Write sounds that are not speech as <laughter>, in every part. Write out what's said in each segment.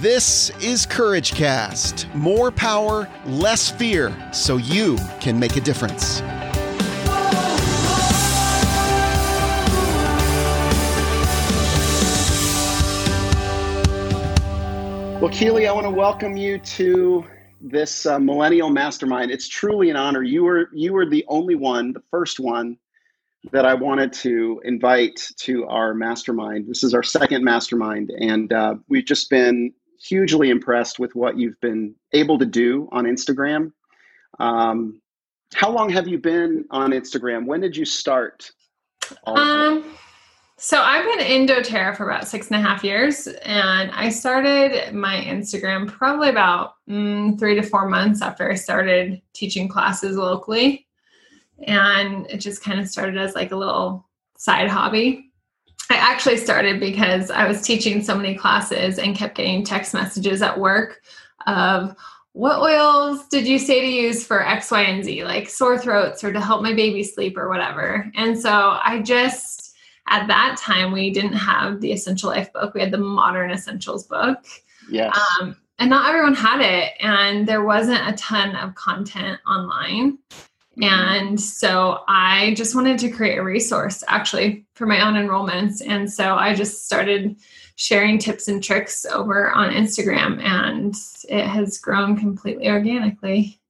This is Courage Cast. More power, less fear, so you can make a difference. Well, Keely, I want to welcome you to this uh, Millennial Mastermind. It's truly an honor. You were you were the only one, the first one that I wanted to invite to our mastermind. This is our second mastermind, and uh, we've just been hugely impressed with what you've been able to do on Instagram. Um, how long have you been on Instagram? When did you start? Um, so I've been in doTERRA for about six and a half years, and I started my Instagram probably about mm, three to four months after I started teaching classes locally, and it just kind of started as like a little side hobby. I actually started because I was teaching so many classes and kept getting text messages at work of what oils did you say to use for X, Y, and Z, like sore throats or to help my baby sleep or whatever. And so I just, at that time, we didn't have the Essential Life book, we had the Modern Essentials book. Yes. Um, and not everyone had it, and there wasn't a ton of content online. Mm-hmm. And so I just wanted to create a resource actually for my own enrollments. And so I just started sharing tips and tricks over on Instagram, and it has grown completely organically.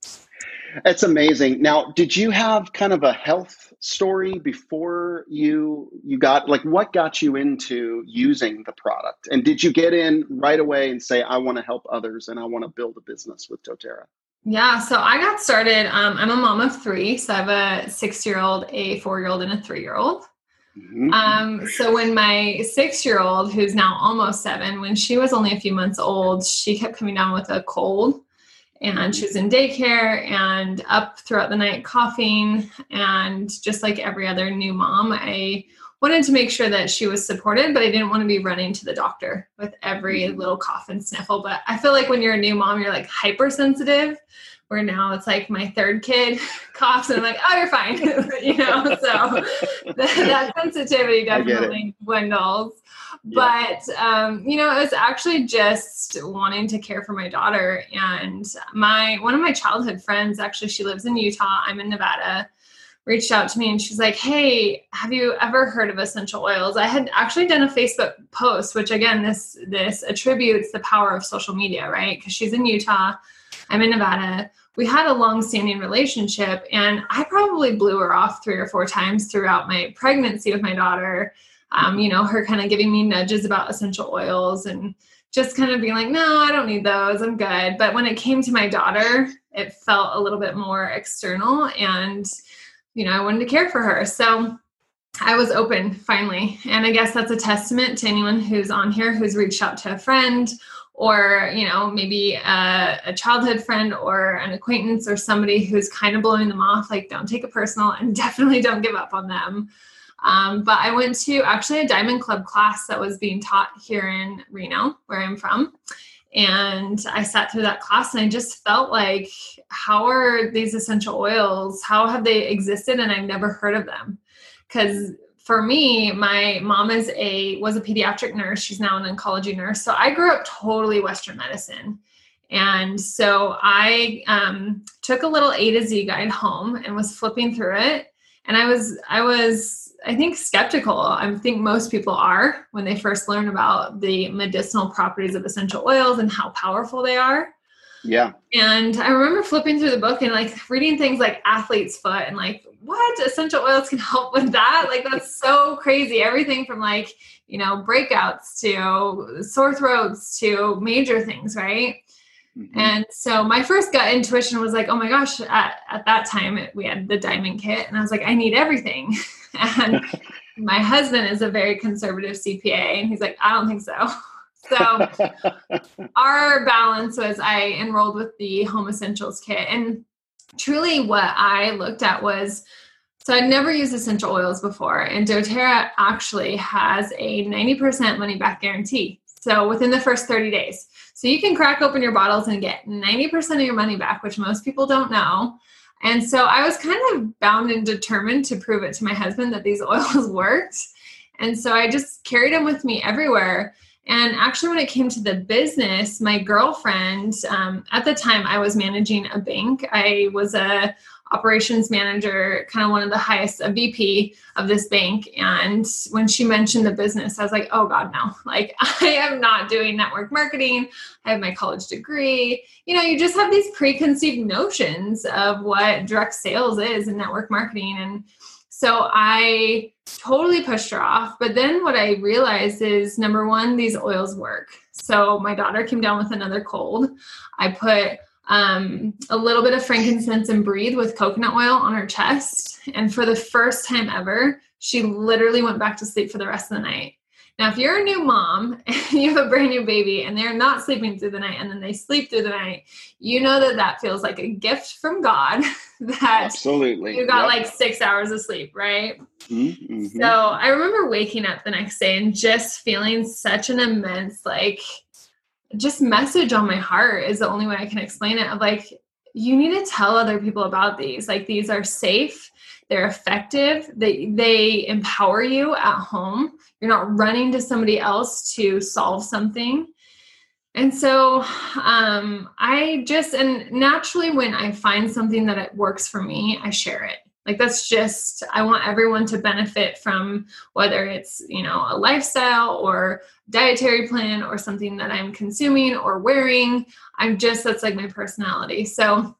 That's amazing. Now, did you have kind of a health story before you you got like what got you into using the product? And did you get in right away and say I want to help others and I want to build a business with doTERRA? Yeah, so I got started. Um, I'm a mom of three, so I have a six year old, a four year old, and a three year old. Mm-hmm. Um, so when my six year old, who's now almost seven, when she was only a few months old, she kept coming down with a cold and she was in daycare and up throughout the night coughing. And just like every other new mom, I wanted to make sure that she was supported, but I didn't want to be running to the doctor with every mm-hmm. little cough and sniffle. But I feel like when you're a new mom, you're like hypersensitive. Where now it's like my third kid <laughs> coughs and I'm like, oh, you're fine, <laughs> you know. So <laughs> that, that sensitivity definitely dwindles. Yeah. But um, you know, it was actually just wanting to care for my daughter. And my one of my childhood friends, actually, she lives in Utah. I'm in Nevada reached out to me and she's like, Hey, have you ever heard of essential oils? I had actually done a Facebook post, which again, this this attributes the power of social media, right? Because she's in Utah, I'm in Nevada. We had a long-standing relationship, and I probably blew her off three or four times throughout my pregnancy with my daughter. Um, you know, her kind of giving me nudges about essential oils and just kind of being like, no, I don't need those. I'm good. But when it came to my daughter, it felt a little bit more external and you know, I wanted to care for her. So I was open finally. And I guess that's a testament to anyone who's on here who's reached out to a friend or, you know, maybe a, a, childhood friend or an acquaintance or somebody who's kind of blowing them off. Like, don't take it personal and <laughs> definitely don't give up on them. Um, but I went to actually a Diamond Club class that was being taught here in Reno, where I'm from. And I sat through that class and I just felt like, how are these essential oils? How have they existed? And I've never heard of them. Because for me, my mom is a was a pediatric nurse. She's now an oncology nurse. So I grew up totally Western medicine. And so I um, took a little A to Z guide home and was flipping through it. And I was I was I think skeptical. I think most people are when they first learn about the medicinal properties of essential oils and how powerful they are. Yeah. And I remember flipping through the book and like reading things like athlete's foot and like, what essential oils can help with that? Like, that's <laughs> so crazy. Everything from like, you know, breakouts to sore throats to major things, right? Mm-hmm. And so my first gut intuition was like, oh my gosh, at, at that time we had the diamond kit. And I was like, I need everything. <laughs> and my husband is a very conservative CPA, and he's like, I don't think so. <laughs> So our balance was I enrolled with the Home Essentials kit, and truly what I looked at was so I'd never used essential oils before, and DoTerra actually has a 90% money back guarantee. So within the first 30 days. So you can crack open your bottles and get 90% of your money back, which most people don't know. And so I was kind of bound and determined to prove it to my husband that these <laughs> oils worked. And so I just carried them with me everywhere. And actually, when it came to the business, my girlfriend, um, at the time, I was managing a bank. I was a operations manager, kind of one of the highest, a VP of this bank. And when she mentioned the business, I was like, oh God, no. <laughs> Like, <laughs> I am not doing network marketing. I have my college degree. You know, you just have these preconceived notions of what direct sales is and network marketing. And so I totally pushed her off. But then what I realized is number one, these oils work. So my daughter came down with another cold. I put um, a little bit of frankincense and breathe with coconut oil on her chest. And for the first time ever, she literally went back to sleep for the rest of the night. Now, if you're a new mom and <laughs> you have a brand new baby and they're not sleeping through the night and then they sleep through the night, you know that that feels like a gift from God <laughs> that absolutely you got yep. like six hours of sleep, right? Mm-hmm. So I remember waking up the next day and just feeling such an immense, like, just message on my heart is the only way I can explain it. Of like, you need to tell other people about these. Like, these are safe they're effective they they empower you at home you're not running to somebody else to solve something and so um, i just and naturally when i find something that it works for me i share it like that's just i want everyone to benefit from whether it's you know a lifestyle or dietary plan or something that i'm consuming or wearing. I'm just that's like my personality. So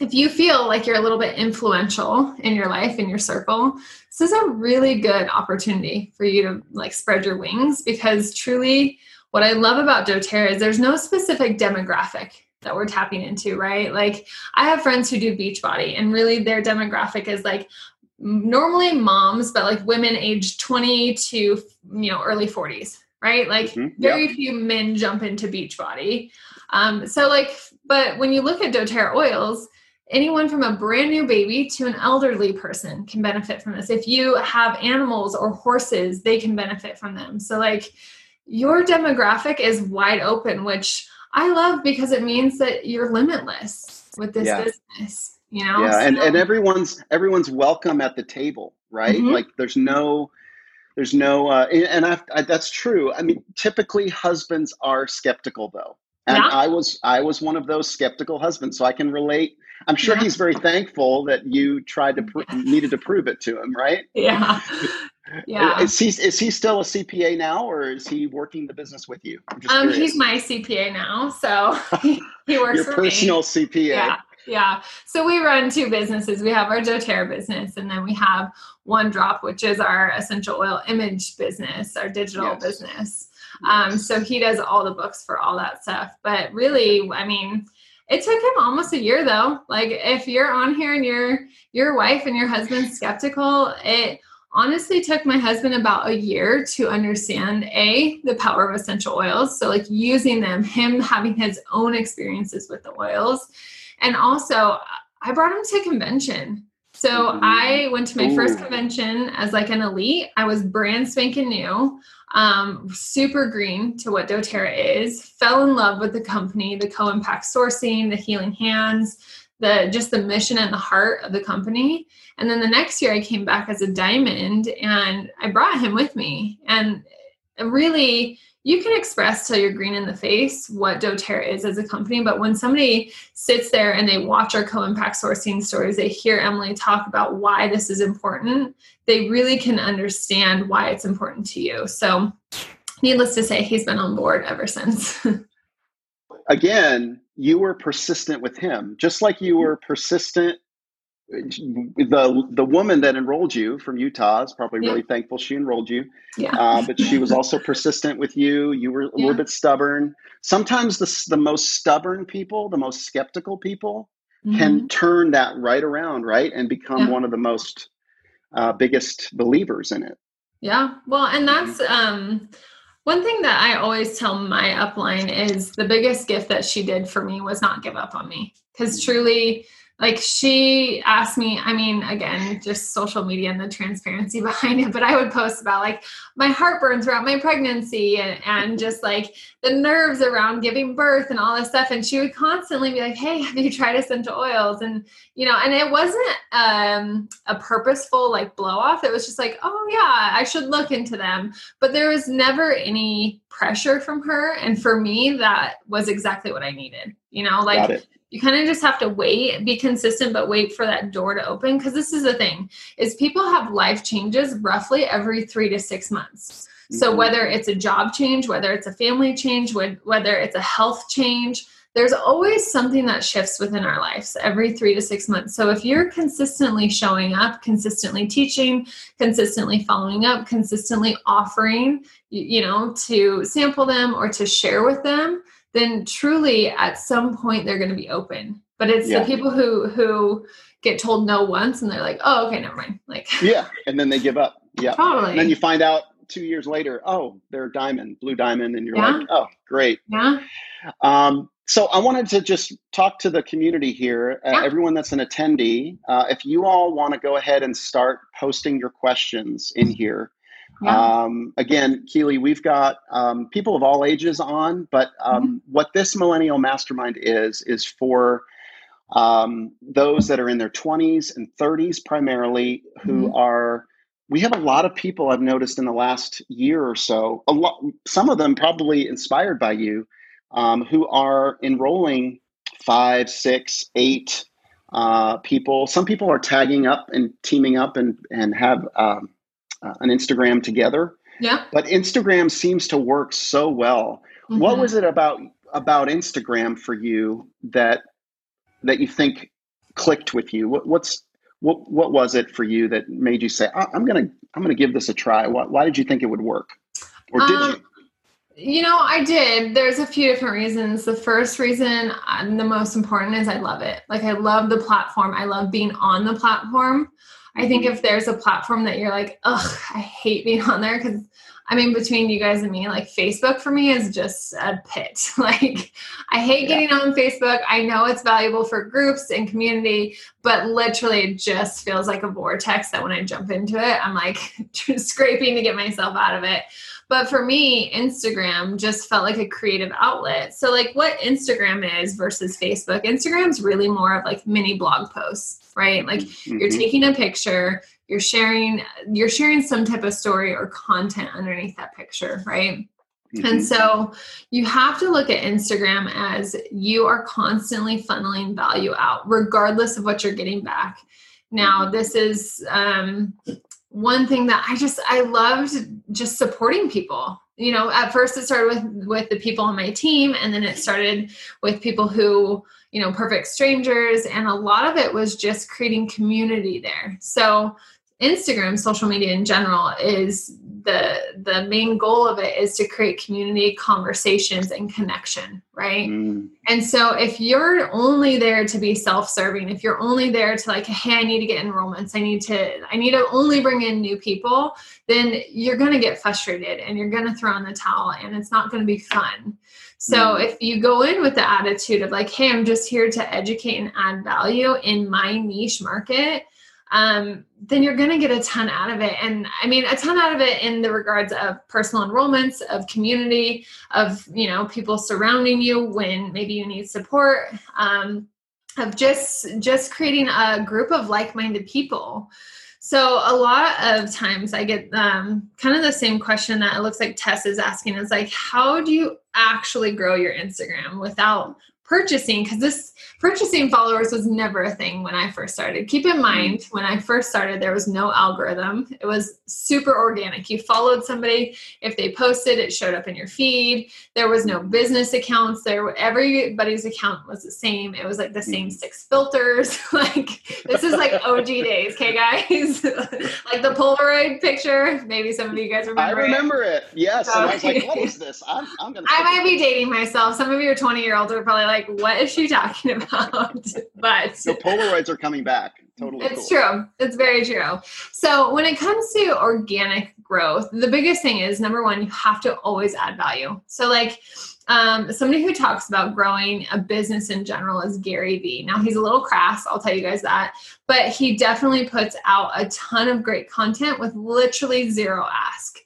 if you feel like you're a little bit influential in your life in your circle this is a really good opportunity for you to like spread your wings because truly what i love about doterra is there's no specific demographic that we're tapping into right like i have friends who do beachbody and really their demographic is like normally moms but like women aged 20 to you know early 40s right like mm-hmm. very few men jump into beachbody um, so like but when you look at doterra oils anyone from a brand new baby to an elderly person can benefit from this. If you have animals or horses, they can benefit from them. So, like, your demographic is wide open, which I love because it means that you're limitless with this yeah. business. You know, yeah, so, and, and everyone's everyone's welcome at the table, right? Mm-hmm. Like, there's no there's no uh, and I, I, that's true i mean typically husbands are skeptical though and yeah. i was i was one of those skeptical husbands so i can relate I'm sure yeah. he's very thankful that you tried to pr- needed to prove it to him, right? Yeah. Yeah. Is he is he still a CPA now, or is he working the business with you? Um, he's my CPA now, so <laughs> he, he works Your for personal me. CPA. Yeah. Yeah. So we run two businesses. We have our doTERRA business, and then we have One Drop, which is our essential oil image business, our digital yes. business. Um, so he does all the books for all that stuff. But really, I mean, it took him almost a year though. Like if you're on here and your your wife and your husband's skeptical, it honestly took my husband about a year to understand a the power of essential oils. So like using them, him having his own experiences with the oils. And also I brought him to convention. So mm-hmm. I went to my Ooh. first convention as like an elite. I was brand spanking new um, super green to what doTERRA is, fell in love with the company, the co-impact sourcing, the healing hands, the just the mission and the heart of the company. And then the next year I came back as a diamond and I brought him with me. And really you can express till you're green in the face what doterra is as a company but when somebody sits there and they watch our co-impact sourcing stories they hear emily talk about why this is important they really can understand why it's important to you so needless to say he's been on board ever since <laughs> again you were persistent with him just like you were persistent the the woman that enrolled you from Utah is probably yeah. really thankful she enrolled you. Yeah. Uh, but she was <laughs> also persistent with you. You were a yeah. little bit stubborn. Sometimes the the most stubborn people, the most skeptical people, mm-hmm. can turn that right around, right, and become yeah. one of the most uh, biggest believers in it. Yeah. Well, and that's um, one thing that I always tell my upline is the biggest gift that she did for me was not give up on me. Because truly like she asked me i mean again just social media and the transparency <laughs> behind it but i would post about like my heartburn throughout my pregnancy and, and just like the nerves around giving birth and all this stuff. And she would constantly be like hey have you tried essential oils? And you know and it wasn't um, a purposeful like blow off. It was just like oh yeah i should look into them. But there was never any pressure from her. And for me that was exactly what i needed you know like you kind of just have to wait be consistent but wait for that door to open because this is the thing is people have life changes roughly every three to six months so mm-hmm. whether it's a job change whether it's a family change whether it's a health change there's always something that shifts within our lives every three to six months. So if you're consistently showing up, consistently teaching, consistently following up, consistently offering, you know, to sample them or to share with them, then truly at some point they're going to be open. But it's yeah. the people who who get told no once and they're like, oh, okay, never mind. Like <laughs> yeah, and then they give up. Yeah, totally. And then you find out two years later, oh, they're diamond, blue diamond, and you're yeah. like, oh, great. Yeah. Um, so I wanted to just talk to the community here, uh, yeah. everyone that's an attendee. Uh, if you all want to go ahead and start posting your questions in here, yeah. Um, again, Keely, we've got um, people of all ages on, but um, mm-hmm. what this millennial mastermind is, is for um, those that are in their 20s and 30s primarily who mm-hmm. are. We have a lot of people I've noticed in the last year or so. A lot, some of them probably inspired by you, um, who are enrolling five, six, eight uh, people. Some people are tagging up and teaming up and and have um, uh, an Instagram together. Yeah. But Instagram seems to work so well. Mm-hmm. What was it about about Instagram for you that that you think clicked with you? What, what's what what was it for you that made you say I'm gonna I'm gonna give this a try? Why, why did you think it would work, or did um, you? You know, I did. There's a few different reasons. The first reason, and the most important, is I love it. Like, I love the platform. I love being on the platform. I think if there's a platform that you're like, ugh, I hate being on there because I mean, between you guys and me, like Facebook for me is just a pit. <laughs> like, I hate getting on Facebook. I know it's valuable for groups and community, but literally it just feels like a vortex that when I jump into it, I'm like <laughs> scraping to get myself out of it. But for me, Instagram just felt like a creative outlet. So, like, what Instagram is versus Facebook, Instagram's really more of like mini blog posts, right? Like, mm-hmm. you're taking a picture, you're sharing, you're sharing some type of story or content underneath that picture, right? Mm-hmm. And so you have to look at Instagram as you are constantly funneling value out, regardless of what you're getting back. Now, mm-hmm. this is um, one thing that I just I loved just supporting people. You know, at first it started with with the people on my team and then it started with people who, you know, perfect strangers and a lot of it was just creating community there. So Instagram, social media in general, is the the main goal of it is to create community, conversations, and connection, right? Mm. And so, if you're only there to be self-serving, if you're only there to like, hey, I need to get enrollments, I need to, I need to only bring in new people, then you're going to get frustrated and you're going to throw in the towel, and it's not going to be fun. So mm. if you go in with the attitude of like, hey, I'm just here to educate and add value in my niche market um, then you're going to get a ton out of it. And I mean, a ton out of it in the regards of personal enrollments, of community, of, you know, people surrounding you when maybe you need support, um, of just, just creating a group of like-minded people. So a lot of times I get um, kind of the same question that it looks like Tess is asking is like, how do you actually grow your Instagram without purchasing because this purchasing followers was never a thing when I first started. Keep in mind, mm. when I first started, there was no algorithm. It was super organic. You followed somebody, if they posted, it showed up in your feed. There was no business accounts. There everybody's account was the same. It was like the same mm. six filters. <laughs> like this is like OG days, okay guys? <laughs> like the Polaroid picture. Maybe some of you guys remember. I remember it. it. Yes. So, and I was like, what is this? I'm, I'm gonna I might be dating myself. Some of your 20 year olds are probably like, what is she talking about? <laughs> but the Polaroids are coming back. totally it's cool. true it's very true so when it comes to organic growth the biggest thing is number one you have to always add value so like um, somebody who talks about growing a business in general is Gary Vee. Now he's a little crass, I'll tell you guys that, but he definitely puts out a ton of great content with literally zero ask.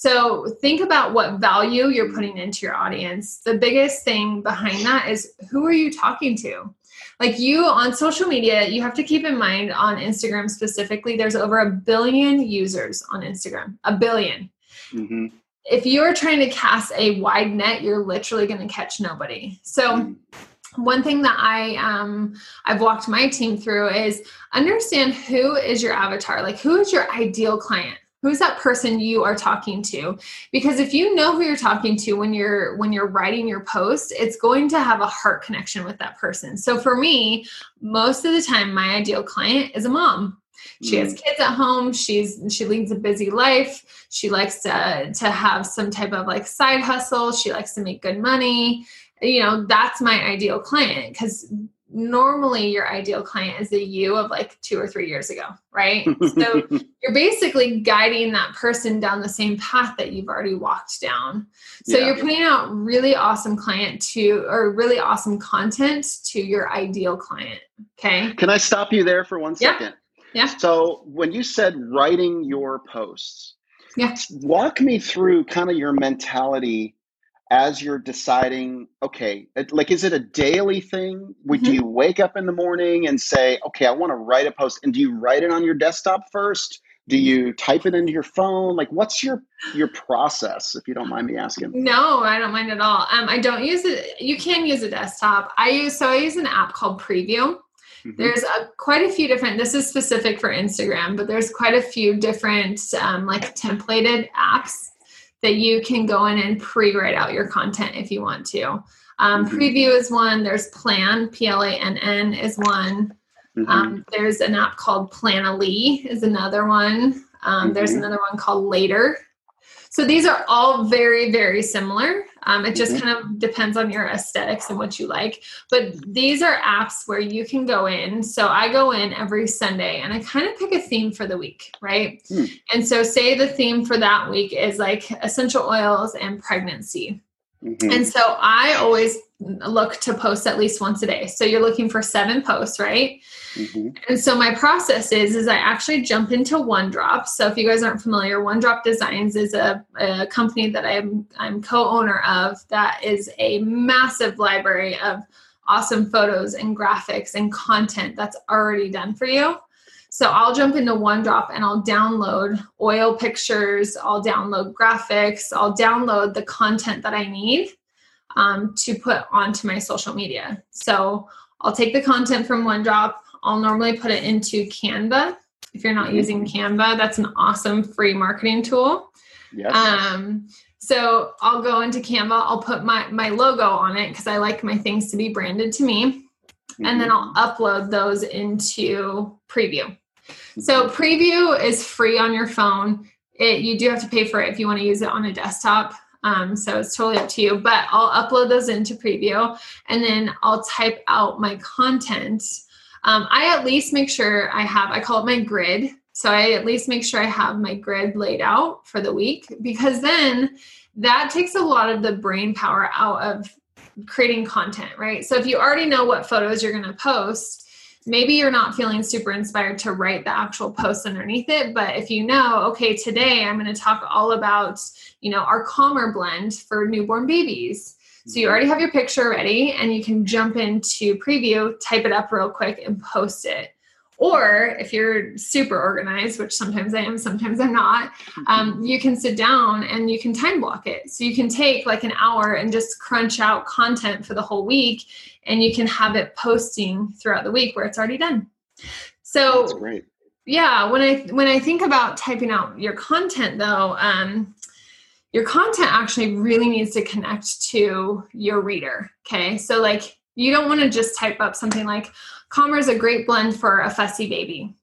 So think about what value you're putting into your audience. The biggest thing behind that is who are you talking to? Like you on social media, you have to keep in mind on Instagram specifically, there's over a billion users on Instagram, a 1000000000 mm-hmm if you're trying to cast a wide net, you're literally going to catch nobody. So, mm. one thing that I um I've walked my team through is understand who is your avatar, like who is your ideal client who's that person you are talking to? Because if you know who you're talking to when you're when you're writing your post it's going to have a heart connection with that person. So for me most of the time my ideal client is a mom. She has mm. kids at home. She's she leads a busy life. She likes to to have some type of like side hustle. She likes to make good money. You know that's my ideal client because normally your ideal client is the you of like two or three years ago right so <laughs> you're basically guiding that person down the same path that you've already walked down so yeah. you're putting out really awesome client to or really awesome content to your ideal client okay can i stop you there for one second yeah. Yeah. So when you said writing your posts, yeah. walk me through kind of your mentality as you're deciding, okay, like is it a daily thing? Would mm-hmm. you wake up in the morning and say, okay, I want to write a post and do you write it on your desktop first? Do you type it into your phone? Like what's your your process if you don't mind me asking? No, I don't mind at all. Um I don't use it you can use a desktop. I use so I use an app called Preview. Mm-hmm. There's a, quite a few different, this is specific for Instagram, but there's quite a few different um, like templated apps that you can go in and pre write out your content if you want to. Um, mm-hmm. Preview is one, there's Plann, P L A N N is one. Mm-hmm. Um, there's an app called Planoly is another one. Um, there's mm-hmm. another one called Later so these are all very, very similar. Um, it just mm-hmm. kind of depends on your aesthetics and what you like. But these are apps where you can go in. So I go in every Sunday and I kind of pick a theme for the week, right? Mm. And so, say the theme for that week is like essential oils and pregnancy. Mm-hmm. And so I always look to post at least once a day. So you're looking for seven posts, right? Mm-hmm. And so my process is is I actually jump into OneDrop. So if you guys aren't familiar, OneDrop Designs is a, a company that I'm I'm co-owner of that is a massive library of awesome photos and graphics and content that's already done for you. So I'll jump into OneDrop and I'll download oil pictures, I'll download graphics, I'll download the content that I need um, to put onto my social media. So I'll take the content from OneDrop. I'll normally put it into Canva. If you're not mm-hmm. using Canva, that's an awesome free marketing tool. Yes. Um, so I'll go into Canva. I'll put my my logo on it because I like my things to be branded to me, mm-hmm. and then mm-hmm. I'll upload those into Preview. So mm-hmm. Preview is free on your phone. It, you do have to pay for it if you want to use it on a desktop. Um, so it's totally up to you. But I'll upload those into Preview and then I'll type out my content. Um, I at least make sure I have, I call it my grid. So I at least make sure I have my grid laid out for the week because then that takes a lot of the brain power out of creating content, right? So if you already know what photos you're going to post, maybe you're not feeling super inspired to write the actual post underneath it but if you know okay today i'm going to talk all about you know our calmer blend for newborn babies so you already have your picture ready and you can jump into preview type it up real quick and post it or if you're super organized, which sometimes I am, sometimes I'm not, <laughs> um, you can sit down and you can time block it. So you can take like an hour and just crunch out content for the whole week and you can have it posting throughout the week where it's already done. So. Yeah, when I when I think about typing out your content though, um, your content actually really needs to connect to your reader. Okay. So like you don't want to just type up something like Calmer is a great blend for a fussy baby.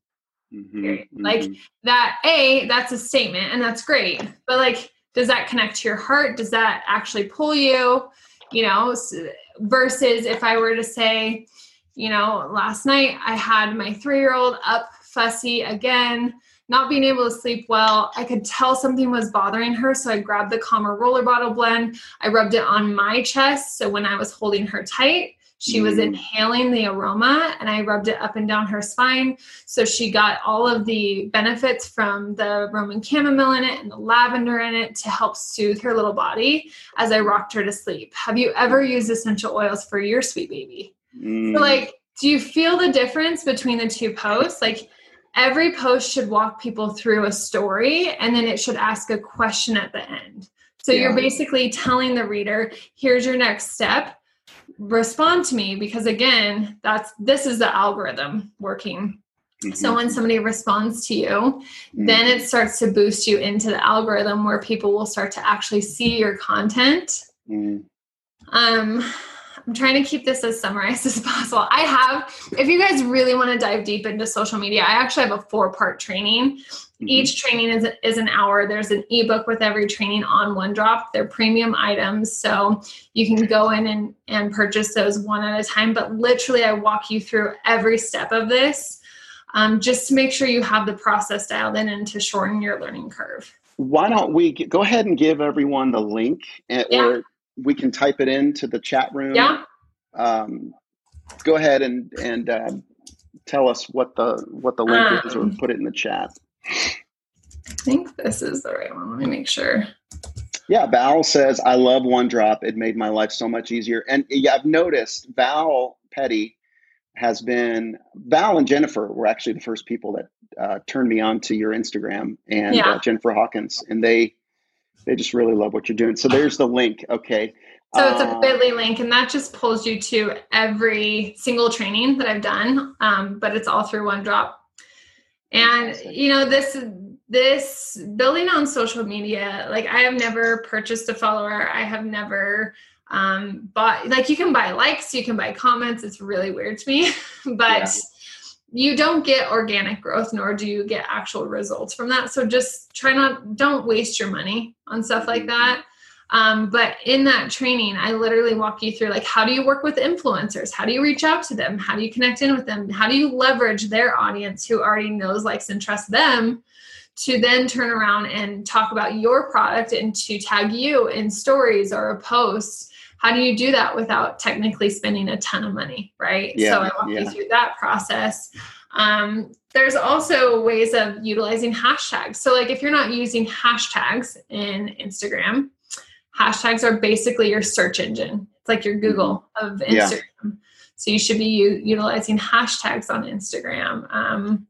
Mm-hmm, mm-hmm. Like that, A, that's a statement and that's great. But like, does that connect to your heart? Does that actually pull you? You know, versus if I were to say, you know, last night I had my three year old up fussy again, not being able to sleep well. I could tell something was bothering her. So I grabbed the Calmer roller bottle blend. I rubbed it on my chest. So when I was holding her tight, she was mm. inhaling the aroma and I rubbed it up and down her spine. So she got all of the benefits from the Roman chamomile in it and the lavender in it to help soothe her little body as I rocked her to sleep. Have you ever used essential oils for your sweet baby? Mm. So like, do you feel the difference between the two posts? Like, every post should walk people through a story and then it should ask a question at the end. So yeah. you're basically telling the reader, here's your next step. Respond to me because again, that's this is the algorithm working. Mm-hmm. So when somebody responds to you, mm-hmm. then it starts to boost you into the algorithm where people will start to actually see your content. Mm-hmm. Um I'm trying to keep this as summarized <laughs> as possible. I have, if you guys really want to dive deep into social media, I actually have a four part training. Mm-hmm. Each training is, is an hour. There's an ebook with every training on OneDrop. They're premium items. So you can go in and, and purchase those one at a time. But literally, I walk you through every step of this um, just to make sure you have the process dialed in and to shorten your learning curve. Why don't we go ahead and give everyone the link and, yeah. or we can type it into the chat room. Yeah. Um, go ahead and and uh, tell us what the what the link um, is, or um, put it in the chat. I think this is the right one. Let me make sure. Yeah, Val says, I love One Drop. It made my life so much easier. And yeah, I've noticed Val Petty has been, Val and Jennifer were actually the first people that uh, turned me on to your Instagram and yeah. uh, Jennifer Hawkins. And they, they just really love what you're doing. So there's the link. Okay. So it's a uh, Bitly link, and that just pulls you to every single training that I've done. Um, but it's all through OneDrop. And you know this this building on social media. Like I have never purchased a follower. I have never um, bought like you can buy likes, you can buy comments. It's really weird to me, <laughs> but. Yeah you don't get organic growth nor do you get actual results from that. So just try not don't waste your money on stuff like mm-hmm. that. Um, but in that training i literally walk you through like how do you work with influencers? How do you reach out to them? How do you connect in with them? How do you leverage their audience who already knows likes and trusts them to then turn around and talk about your product and to tag you in stories or a post how do you do that without technically spending a ton of money right yeah, so i walk yeah. you through that process um, there's also ways of utilizing hashtags so like if you're not using hashtags in instagram hashtags are basically your search engine it's like your google mm-hmm. of instagram yeah. so you should be u- utilizing hashtags on instagram um,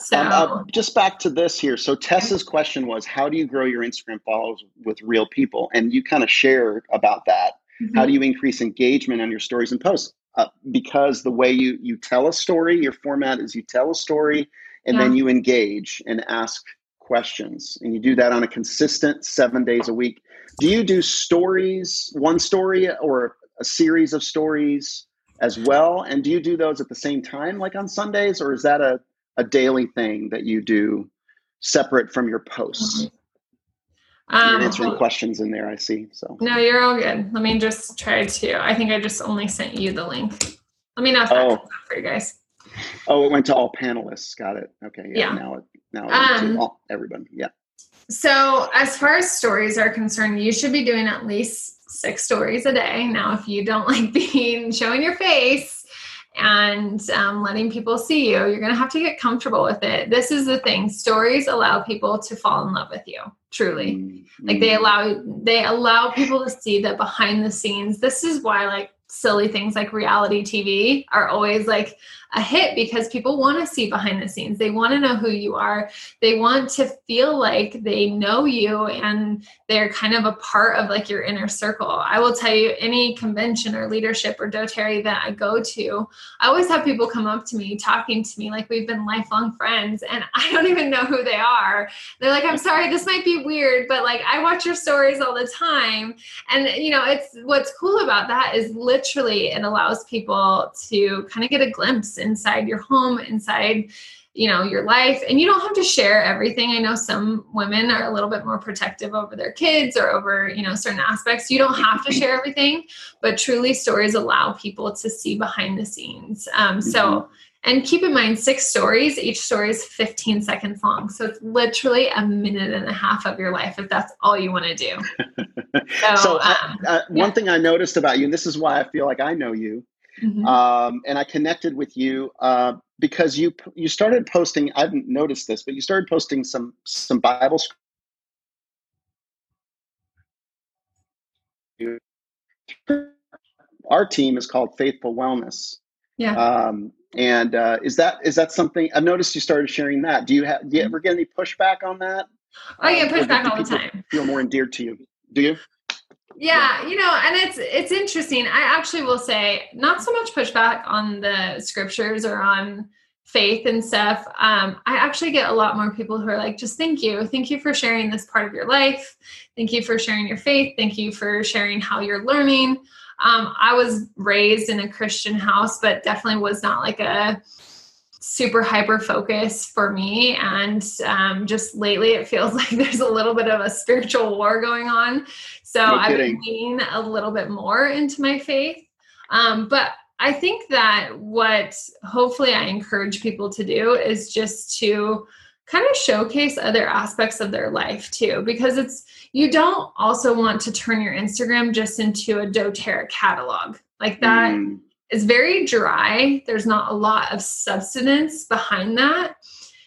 so um, uh, just back to this here. So Tessa's question was, how do you grow your Instagram followers with real people? And you kind of shared about that. Mm-hmm. How do you increase engagement on your stories and posts? Uh, because the way you you tell a story, your format is you tell a story and yeah. then you engage and ask questions, and you do that on a consistent seven days a week. Do you do stories, one story, or a series of stories as well? And do you do those at the same time, like on Sundays, or is that a a daily thing that you do separate from your posts? Mm-hmm. Um, answering questions in there, I see. So no, you're all good. Let me just try to. I think I just only sent you the link. Let me know if that oh. for you guys. Oh, it went to all panelists. Got it. Okay. Yeah. yeah. Now it now it um, to all, everybody. Yeah. So as far as stories are concerned, you should be doing at least six stories a day. Now, if you don't <laughs> like being showing your face, and um, letting people see you, you're going to have to get comfortable with it. This is the thing stories allow people to fall in love with you, truly. Mm-hmm. Like they allow, they allow people to see that behind the scenes. This is why, like, silly things like reality TV are always like a hit because people want to see behind the scenes. They want to know who you are. They want to feel like they know you and they're kind of a part of like your inner circle. I will tell you, any convention or leadership or doTERRA that I go to, I always have people come up to me talking to me like we've been lifelong friends and I don't even know who they are. They're like, I'm sorry, this might be weird, but like I watch your stories all the time. And you know, it's what's cool about that is literally it allows people to kind of get a glimpse inside your home, inside you know your life. And you don't have to share everything. I know some women are a little bit more protective over their kids or over you know certain aspects. You don't have to share everything but truly stories allow people to see behind the scenes. Um, so mm-hmm. And keep in mind six stories each story is 15 seconds long so it's literally a minute and a half of your life if that's all you want to do <laughs> so, so um, I, uh, one yeah. thing i noticed about you and this is why i feel like i know you Mm-hmm. Um, and I connected with you uh, because you you started posting. I didn't notice this, but you started posting some some Bible. Our team is called Faithful Wellness. Yeah. Um, and uh, is that is that something I've noticed you started sharing that? Do you have do you ever get any pushback on that? I get pushback all the time. Feel more endeared to you? Do you? yeah you know and it's it's interesting i actually will say not so much pushback on the scriptures or on faith and stuff um, i actually get a lot more people who are like just thank you thank you for sharing this part of your life thank you for sharing your faith thank you for sharing how you're learning um, i was raised in a christian house but definitely was not like a super hyper focus for me. And um, just lately it feels <laughs> like there's a little bit of a spiritual war going on. So no i've been leaning a little bit more into my faith. Um, but i think that what hopefully i encourage people to do is just to kind of showcase other aspects of their life too because it's you don't also want to turn your instagram just into a doterra catalog like that mm is very dry. There's not a lot of substance behind that.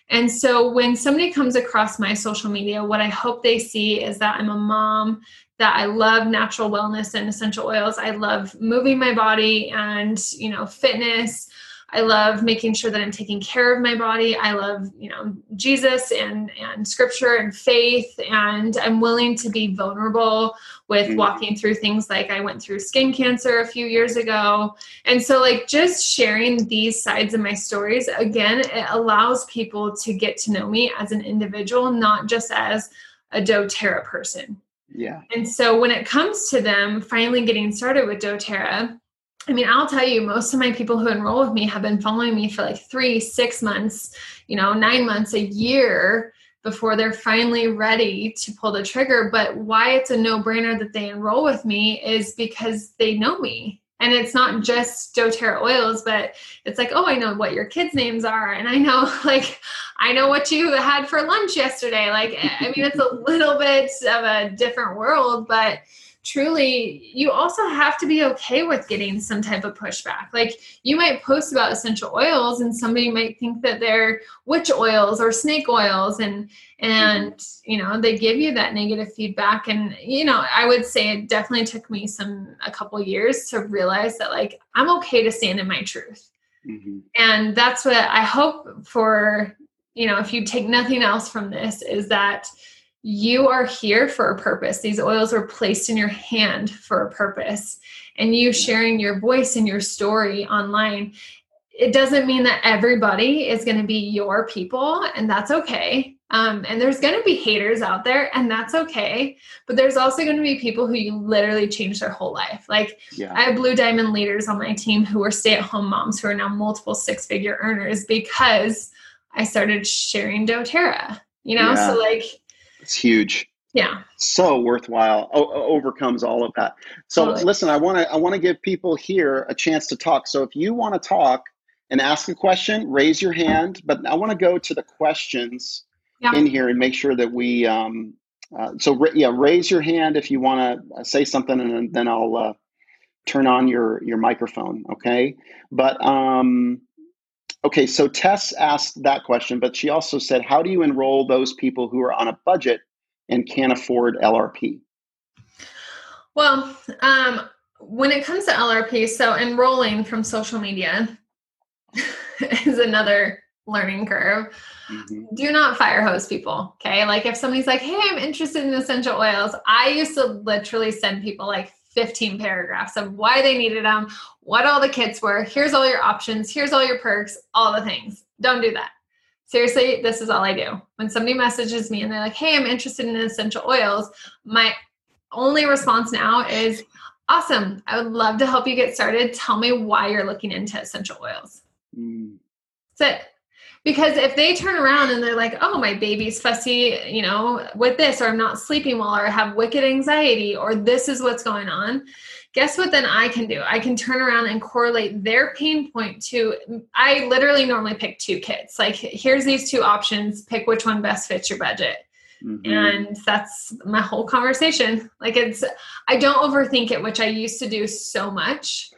And so when somebody comes across my social media, what I hope they see is that I'm a mom, that I love natural wellness and essential oils. I love moving my body and, you know, fitness. I love making sure that I'm taking care of my body. I love, you know, Jesus and and scripture and faith and I'm willing to be vulnerable with mm-hmm. walking through things like I went through skin cancer a few years ago. And so like just sharing these sides of my stories again, it allows people to get to know me as an individual, not just as a doTERRA person. Yeah. And so when it comes to them finally getting started with doTERRA, I mean, I'll tell you, most of my people who enroll with me have been following me for like three, six months, you know, nine months, a year before they're finally ready to pull the trigger. But why it's a no brainer that they enroll with me is because they know me. And it's not just doTERRA oils, but it's like, oh, I know what your kids' names are. And I know, <laughs> like, I know what you had for lunch yesterday. Like, I mean, it's a <laughs> little bit of a different world, but truly you also have to be okay with getting some type of pushback like you might post about essential oils and somebody might think that they're witch oils or snake oils and and mm-hmm. you know they give you that negative feedback and you know i would say it definitely took me some a couple years to realize that like i'm okay to stand in my truth mm-hmm. and that's what i hope for you know if you take nothing else from this is that you are here for a purpose. These oils were placed in your hand for a purpose. And you sharing your voice and your story online, it doesn't mean that everybody is going to be your people, and that's okay. Um, and there's going to be haters out there, and that's okay. But there's also going to be people who you literally change their whole life. Like, yeah. I have Blue Diamond leaders on my team who are stay at home moms who are now multiple six figure earners because I started sharing doTERRA, you know? Yeah. So, like, it's huge. Yeah. So worthwhile. O- overcomes all of that. So totally. listen, I want to I want to give people here a chance to talk. So if you want to talk and ask a question, raise your hand. But I want to go to the questions yeah. in here and make sure that we. Um, uh, so yeah, raise your hand if you want to say something, and then I'll uh, turn on your your microphone. Okay. But um, Okay, so Tess asked that question, but she also said, How do you enroll those people who are on a budget and can't afford LRP? Well, um, when it comes to LRP, so enrolling from social media <laughs> is another learning curve. Mm-hmm. Do not fire hose people. Okay. Like if somebody's like, hey, I'm interested in essential oils, I used to literally send people like 15 paragraphs of why they needed them, what all the kits were. Here's all your options. Here's all your perks, all the things. Don't do that. Seriously, this is all I do. When somebody messages me and they're like, hey, I'm interested in essential oils, my only response now is, awesome. I would love to help you get started. Tell me why you're looking into essential oils. Mm. That's it. Because if they turn around and they're like, oh, my baby's fussy, you know, with this, or I'm not sleeping well, or I have wicked anxiety, or this is what's going on, guess what then I can do? I can turn around and correlate their pain point to, I literally normally pick two kits. Like, here's these two options, pick which one best fits your budget. Mm-hmm. And that's my whole conversation. Like, it's, I don't overthink it, which I used to do so much.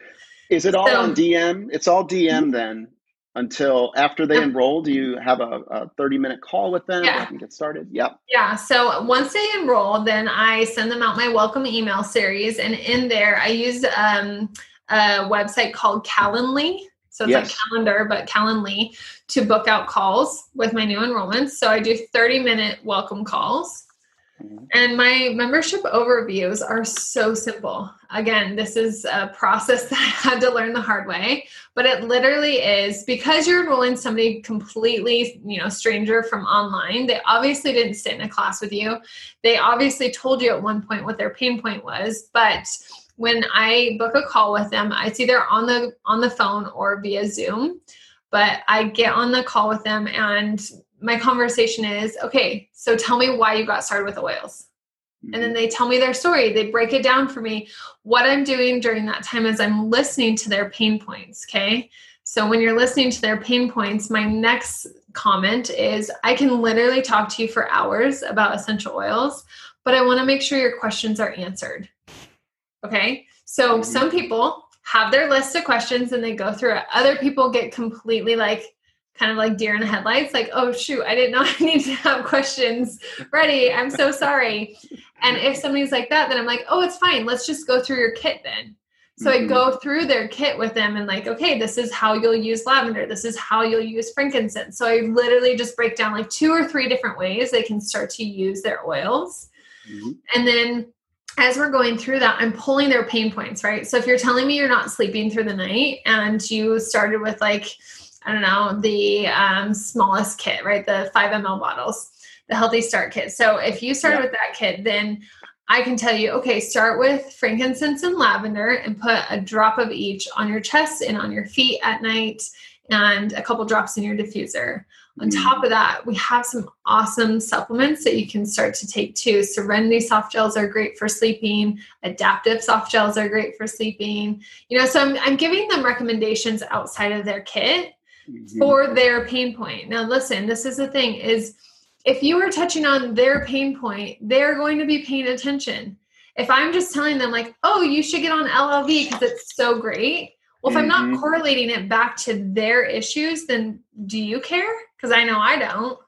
Is it all so, on DM? It's all DM then until after they enroll do you have a, a 30 minute call with them? Yeah. and get started? Yep. Yeah so once they enroll then i send them out my welcome email series and in there i use um, a website called calendly. So it's yes. like calendar but calendly to book out calls with my new enrollments. So i do 30 minute welcome calls Mm-hmm. And my membership overviews are so simple. Again, this is a process <laughs> that I had to learn the hard way, but it literally is because you're enrolling somebody completely, you know, stranger from online. They obviously didn't sit in a class with you. They obviously told you at one point what their pain point was, but when I book a call with them, it's either on the on the phone or via Zoom. But I get on the call with them and my conversation is okay so tell me why you got started with oils. And then mm-hmm. they tell me their story. They break it down for me what i'm doing during that time is i'm listening to their pain points okay? So when you're listening to their pain points my next comment is i can literally talk to you for hours about essential oils but i want to make sure your questions are answered okay? So mm-hmm. some people have their list of questions and they go through it. Other people get completely like kind of like deer in the headlights like oh shoot i didn't know <laughs> i need to have questions ready. I'm so sorry. And if somebody's like that then i'm like oh it's fine. Let's just go through your kit then. So mm-hmm. i go through their kit with them and like okay this is how you'll use lavender. This is how you'll use frankincense. So i literally just break down like two or three different ways they can start to use their oils. Mm-hmm. and then as we're going through that, I'm pulling their pain points, right? So if you're telling me you're not sleeping through the night and you started with like I don't know, the um, smallest kit, right? The five ml bottles, the healthy start kit. So if you started yeah. with that kit, then I can tell you, okay, start with frankincense and lavender and put a drop of each on your chest and on your feet at night and a couple drops in your diffuser. On mm. top of that, we have some awesome supplements that you can start to take too. Serenity soft gels are great for sleeping. Adaptiv soft gels are great for sleeping. You know, so I'm, I'm giving them recommendations outside of their kit mm-hmm. for their pain point. Now, listen, this is the thing is if you are touching on their pain point, they're going to be paying attention. If I'm just telling them like, "Oh, you should get on LLV because it's so great." Well, if mm-hmm. I'm not mm-hmm. correlating it back to their issues, then do you care? Because I know I don't.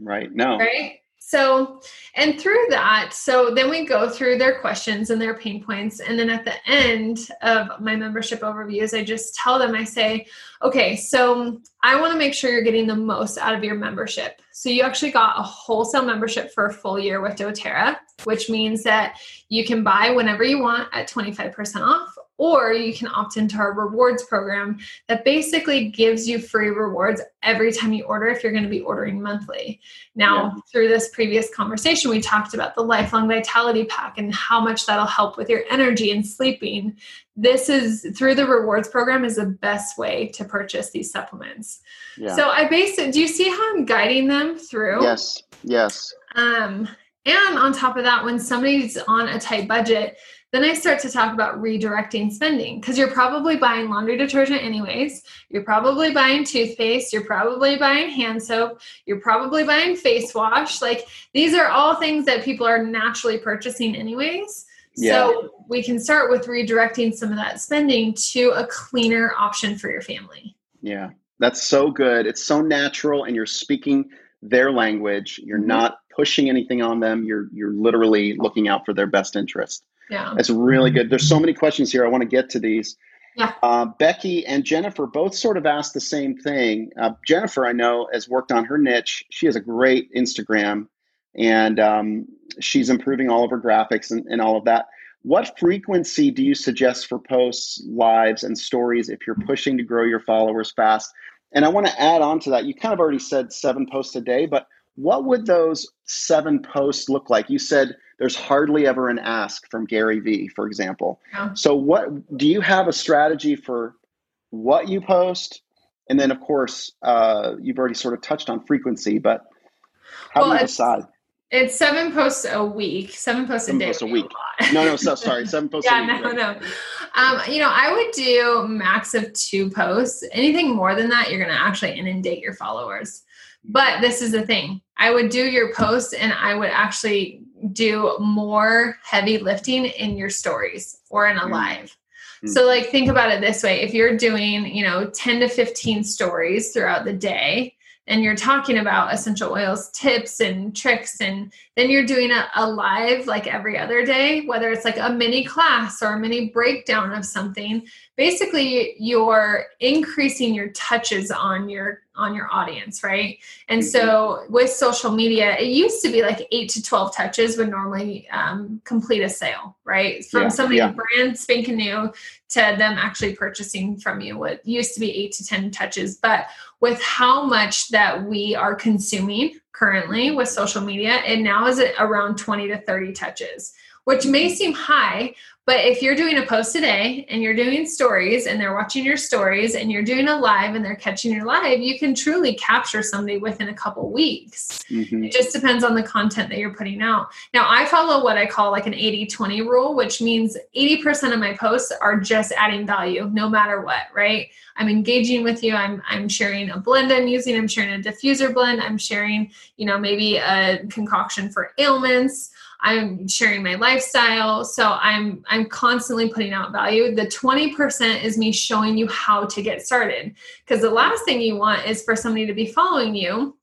Right. No. Right. So, and through that, so then we go through their questions and their pain points. And then at the end of my membership overviews, I just tell them, I say, okay, so I want to make sure you're getting the most out of your membership. So you actually got a wholesale membership for a full year with doTERRA, which means that you can buy whenever you want at 25% off or you can opt into our rewards program that basically gives you free rewards every time you order if you're going to be ordering monthly. Now, yeah. through this previous conversation, we talked about the lifelong vitality pack and how much that'll help with your energy and sleeping. This is through the rewards program is the best way to purchase these supplements. Yeah. So I basically do you see how I'm guiding them through? Yes. Yes. Um and on top of that, when somebody's on a tight budget, then I start to talk about redirecting spending because you're probably buying laundry detergent anyways. You're probably buying toothpaste. You're probably buying hand soap. You're probably buying face wash. Like these are all things that people are naturally purchasing anyways. Yeah. So we can start with redirecting some of that spending to a cleaner option for your family. Yeah, that's so good. It's so natural, and you're speaking their language. You're mm-hmm. not pushing anything on them. You're you're literally looking out for their best interest. Yeah. That's really good. There's so many questions here. I want to get to these. Yeah. Uh, Becky and Jennifer both sort of asked the same thing. Uh, Jennifer, I know, has worked on her niche. She has a great Instagram and um, she's improving all of her graphics and, and all of that. What frequency do you suggest for posts, lives, and stories if you're pushing to grow your followers fast? And I want to add on to that. You kind of already said seven posts a day, but what would those seven posts look like? You said there's hardly ever an ask from Gary Vee, for example. Yeah. So, what do you have a strategy for what you post, and then of course uh, you've already sort of touched on frequency, but how well, do you decide? It's seven posts a week, seven posts seven a day. Posts a week. A <laughs> no, no, so sorry, seven posts. yeah, a week, no, right? no. Um, you know, I would do max of two posts. Anything more than that, you're going to actually inundate your followers. But this is the thing: I would do your posts, and I would actually do more heavy lifting in your stories or in a mm. live. Mm. So, like, think about it this way: if you're doing, you know, ten to fifteen stories throughout the day and you're talking about essential oils tips and tricks and then you're doing a, a, live like every other day whether it's like a mini class or a mini breakdown of something basically you're increasing your touches on your on your audience right and so mm-hmm. with social media it used to be like 8 to 12 touches would normally um, complete a sale right from yeah, somebody yeah. brand spanking new to them actually purchasing from you what used to be 8 to 10 touches but with how much that we are consuming currently with social media it now is around 20 to 30 touches which may mm-hmm. seem high but if you're doing a post today and you're doing stories and they're watching your stories and you're doing a live and they're catching your live, you can truly capture somebody within a couple weeks. Mm-hmm. It just depends on the content that you're putting out. Now, I follow what I call like an 80 20 rule, which means 80% of my posts are just adding value no matter what, right? I'm engaging with you. I'm I'm sharing a blend I'm using. I'm sharing a diffuser blend. I'm sharing, you know, maybe a concoction for ailments. I'm sharing my lifestyle. So I'm I'm constantly putting out value. The 20% is me showing you how to get started. Because the last thing you want is for somebody to be following you,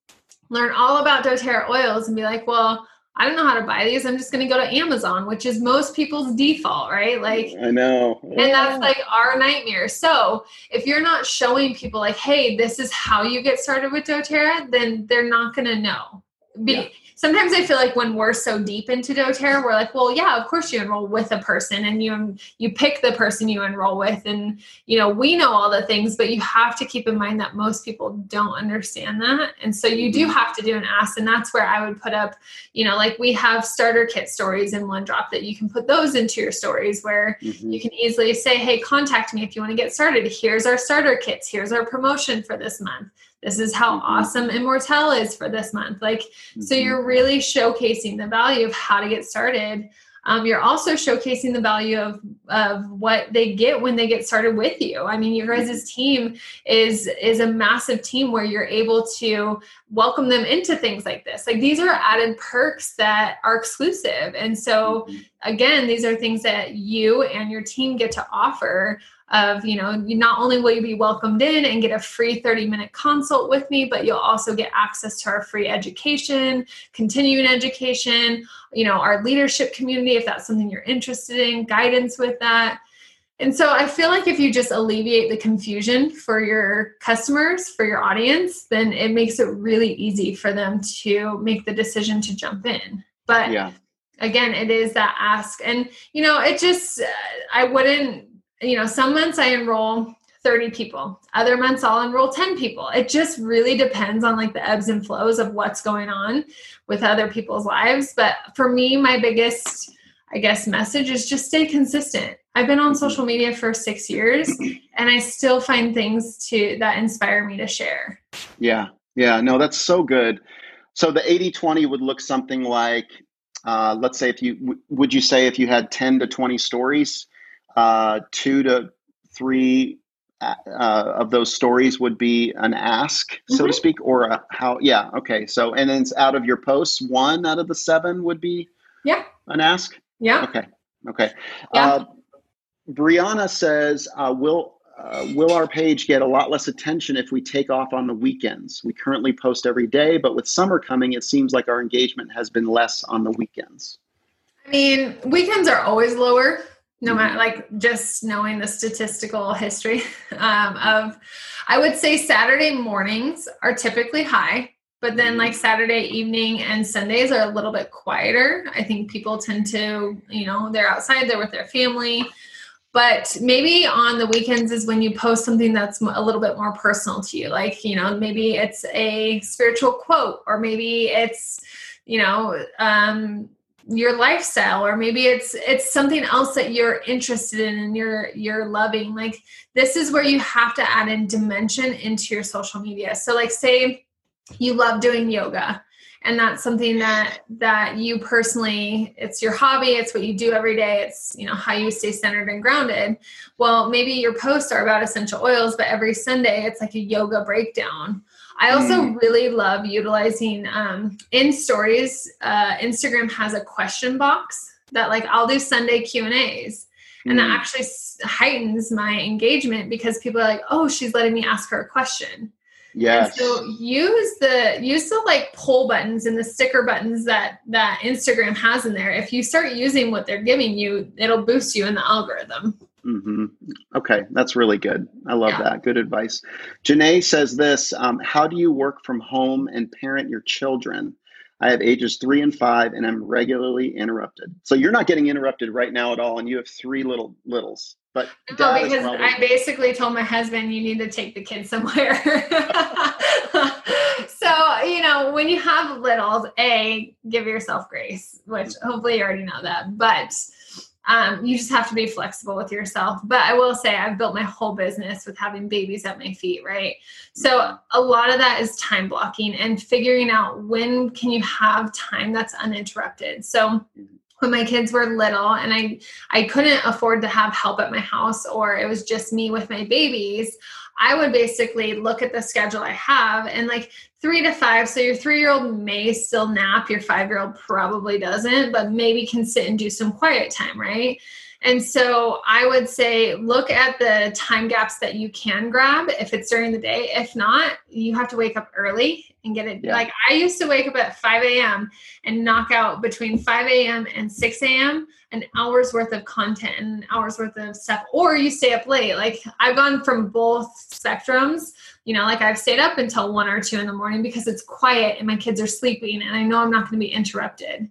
learn all about doTERRA oils and be like, well, I don't know how to buy these. I'm just going to go to Amazon, which is most people's default, right? Like, I know. And that's like our nightmare. So, if you're not showing people, like, hey, this is how you get started with doTERRA, then they're not going to know. Be, yeah sometimes I feel like when we're so deep into doTERRA, we're like, well, yeah, of course you enroll with a person and you you pick the person you enroll with. And you know, we know all the things, but you have to keep in mind that most people don't understand that. And so you do mm-hmm. have to do an ask. And that's where I would put up, you know, like we have starter kit stories in one drop that you can put those into your stories where mm-hmm. you can easily say, hey, contact me if you want to get started. Here's our starter kits, here's our promotion for this month this is how mm-hmm. awesome Immortelle is for this month. Like, mm-hmm. so you're really showcasing the value of how to get started. Um, you're also showcasing the value of, of what they get when they get started with you. I mean, your guys' mm-hmm. team is is a massive team where you're able to welcome them into things like this. Like these are added perks that are exclusive. And so mm-hmm. again, these are things that you and your team get to offer of you know not only will you be welcomed in and get a free 30 minute consult with me but you'll also get access to our free education continuing education you know our leadership community if that's something you're interested in guidance with that and so I feel like if you just alleviate the confusion for your customers, for your audience, then it makes it really easy for them to make the decision to jump in. But yeah. again, it is that ask. And, you know, it just, I wouldn't you know, some months I enroll 30 people. Other months I'll enroll 10 people. It just really depends on like the ebbs and flows of what's going on with other people's lives. But for me, my biggest, I guess, message is just stay consistent. I've been on social media for six years and I still find things to that inspire me to share. Yeah. Yeah. No, that's so good. So the 80 20 would look something like, uh, let's say if you, would you say if you had 10 to 20 stories, uh, two to three uh, of those stories would be an ask, so mm-hmm. to speak, or a how. Yeah, okay. So, and then out of your posts, one out of the seven would be yeah an ask. Yeah. Okay. Okay. Yeah. Uh, Brianna says, uh, "Will uh, will our page get a lot less attention if we take off on the weekends? We currently post every day, but with summer coming, it seems like our engagement has been less on the weekends." I mean, weekends are always lower no matter like just knowing the statistical history <laughs> um, of i would say saturday mornings are typically high but then like saturday evening and sundays are a little bit quieter. I think people tend to you know they're outside they're with their family. But maybe on the weekends is when you post something that's a little bit more personal to you. Like you know maybe it's a spiritual quote or maybe it's you know um your lifestyle or maybe it's it's something else that you're interested in and you're you're loving like this is where you have to add in dimension into your social media. So like say you love doing yoga and that's something that that you personally it's your hobby it's what you do every day it's you know how you stay centered and grounded. Well maybe your posts are about essential oils but every sunday it's like a yoga breakdown I also mm. really love utilizing um, in stories. Uh, Instagram has a question box that like I'll do Sunday Q and A's, and that mm. actually heightens my engagement because people are like, "Oh, she's letting me ask her a question." Yes. And so use the use the like poll buttons and the sticker buttons that that Instagram has in there. If you start using what they're giving you, it'll boost you in the algorithm. Mm-hmm. Okay, that's really good. I love yeah. that. Good advice. Janae says this um, How do you work from home and parent your children? I have ages three and five, and I'm regularly interrupted. So you're not getting interrupted right now at all, and you have three little littles. But no, because probably- I basically told my husband you need to take the kids somewhere. <laughs> so you know, when you have littles, a give yourself grace, which hopefully you already know that, but um, you just have to be flexible with yourself. But I will say, I've built my whole business with having babies at my feet, right? So a lot of that is time blocking and figuring out when can you have time that's uninterrupted. So when my kids were little and I I couldn't afford to have help at my house or it was just me with my babies, I would basically look at the schedule I have and like three to five. So your three year old may still nap, your five year old probably doesn't, but maybe can sit and do some quiet time, right? And so I would say look at the time gaps that you can grab if it's during the day. If not, you have to wake up early and get it. Yeah. Like I used to wake up at 5 a.m. and knock out between 5 a.m. and 6 a.m. an hour's worth of content and an hour's worth of stuff, or you stay up late. Like I've gone from both spectrums. You know, like I've stayed up until one or two in the morning because it's quiet and my kids are sleeping and I know I'm not going to be interrupted.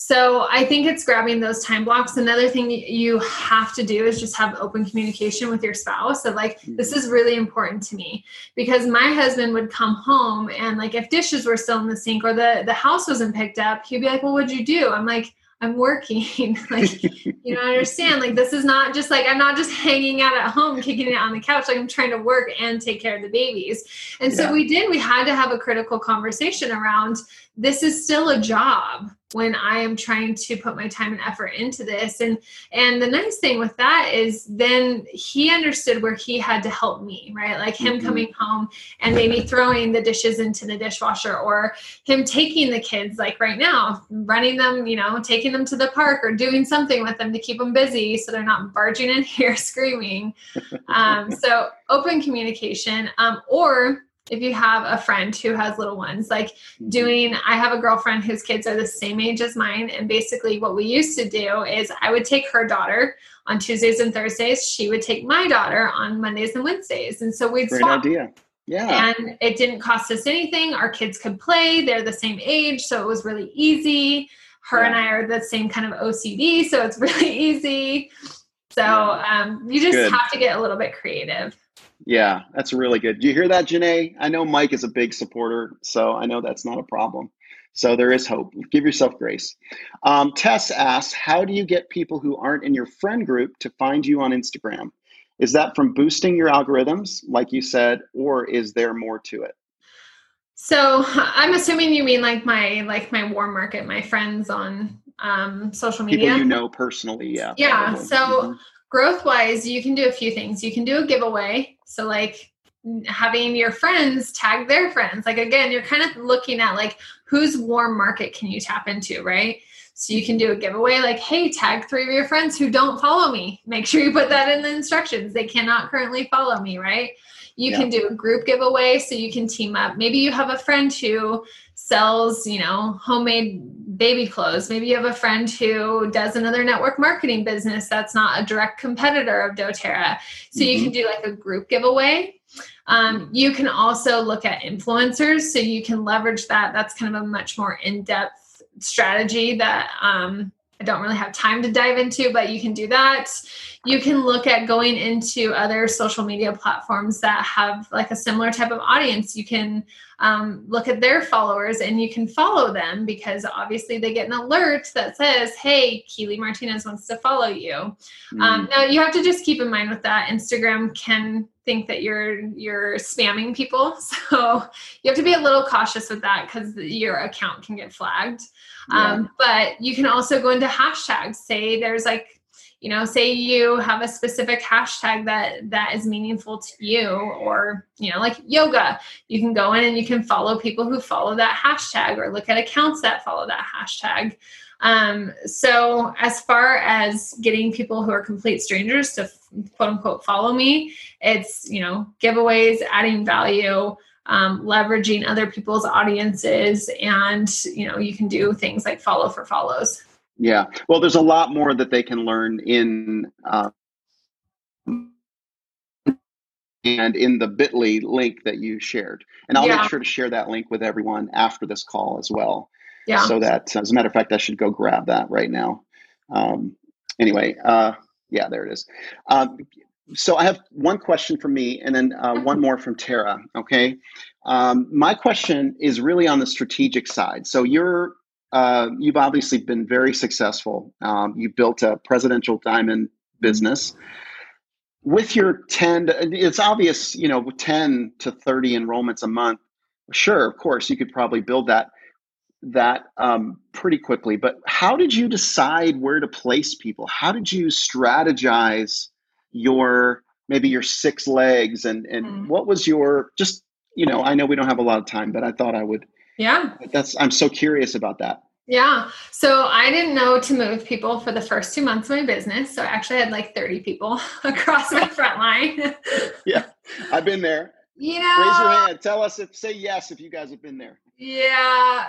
So I think it's grabbing those time blocks. Another thing you have to do is just have open communication with your spouse of like, hmm. this is really important to me because my husband would come home and like if dishes were still in the sink or the, the house wasn't picked up, he'd be like, well, what'd you do? I'm like, I'm working. <laughs> like, <laughs> you know, understand, like, this is not just like, I'm not just hanging out at home, kicking it on the couch. Like, I'm trying to work and take care of the babies. And so yeah. we did, we had to have a critical conversation around this is still a job when i am trying to put my time and effort into this. And and the nice thing with that is then he understood where he had to help me right? Like him mm-hmm. coming home and maybe throwing the dishes into the dishwasher or him taking the kids like right now running them you know taking them to the park or doing something with them to keep them busy so they're not barging in <laughs> here screaming. Um, so open communication um, or if you have a friend who has little ones like mm-hmm. doing i have a girlfriend whose kids are the same age as mine and basically what we used to do is i would take her daughter on tuesdays and thursdays she would take my daughter on mondays and wednesdays and so we'd great swap. idea yeah and it didn't cost us anything our kids could play they're the same age so it was really easy her yeah. and i are the same kind of ocd so it's <laughs> really easy so um, you just Good. have to get a little bit creative yeah, that's really good. Do you hear that, Janae? I know Mike is a big supporter, so I know that's not a problem. So there is hope. Give yourself grace. Um, Tess asks, how do you get people who aren't in your friend group to find you on Instagram? Is that from boosting your algorithms, like you said, or is there more to it? So I'm assuming you mean like my like my warm market, my friends on um, social media. People you know personally, yeah. Yeah. Probably. So mm-hmm. Growth wise, you can do a few things. You can do a giveaway. So like having your friends tag their friends. Like again, you're kind of looking at like whose warm market can you tap into, right? So you can do a giveaway like, hey, tag three of your friends who don't follow me. Make sure you put that in the instructions. They cannot currently follow me, right? You yeah. can do a group giveaway so you can team up. Maybe you have a friend who sells, you know, homemade baby clothes. Maybe you have a friend who does another network marketing business that's not a direct competitor of doTERRA. So mm-hmm. you can mm-hmm. do like a group giveaway. Um, you can also look at influencers. So you can leverage that. That's kind of a much more in depth strategy that um, I don't really have time to dive into, but you can do that. You can look at going into other social media platforms that have like a similar type of audience. You can um, look at their followers and you can follow them because obviously they get an alert that says, Hey, Keely Martinez wants to follow you. Mm. Um, now you have to just keep in mind with that Instagram can think that you're you're spamming people <laughs> so you have to be a little cautious with that because your account can get flagged yeah. um, but you can also go into hashtags. Say there's like you know say you have a specific hashtag that that is meaningful to you or you know like yoga. You can go in and you can follow people who follow that hashtag or look at accounts that follow that hashtag. Um, so as far as getting people who are complete strangers to quote unquote follow me, it's you know giveaways, adding value, um, leveraging other people's audiences, and you know you can do things like follow for follows. Yeah, well, there's a lot more that they can learn in. Uh, and in the bit.ly link that you shared. And I'll yeah. make sure to share that link with everyone after this call as well. Yeah. So that, as a matter of fact, I should go grab that right now. Um, anyway, uh, yeah, there it is. Um, so I have one question from me and then uh, one more from Tara. Okay. Um, my question is really on the strategic side. So you're, uh, you've obviously been very successful. Um, you built a presidential diamond business with your 10 it's obvious you know 10 to 30 enrollments a month sure of course you could probably build that that um, pretty quickly. But how did you decide where to place people? How did you strategize your maybe your six legs and and mm. what was your just you know I know we don't have a lot of time, but I thought I would. Yeah. That's I'm so curious about that. Yeah. So I didn't know to move people for the first two months of my business. So I actually had like 30 people <laughs> across my front line. <laughs> yeah. I've been there. You know, raise your hand. Tell us if say yes if you guys have been there. Yeah,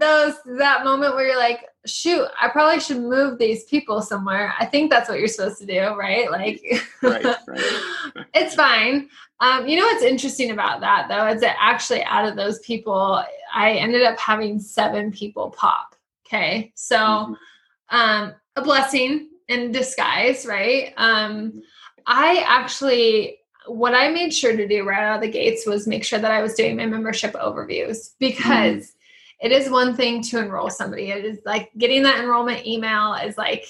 those that moment where you're like, shoot, I probably should move these people somewhere. I think that's what you're supposed to do, right? Like, right, right. <laughs> it's fine. Um, you know what's interesting about that though is that actually out of those people, I ended up having seven people pop. Okay, so mm-hmm. um, a blessing in disguise, right? Um, mm-hmm. I actually what I made sure to do right out of the gates was make sure that I was doing my membership overviews because mm. it is one thing to enroll somebody. It is like getting that enrollment email is like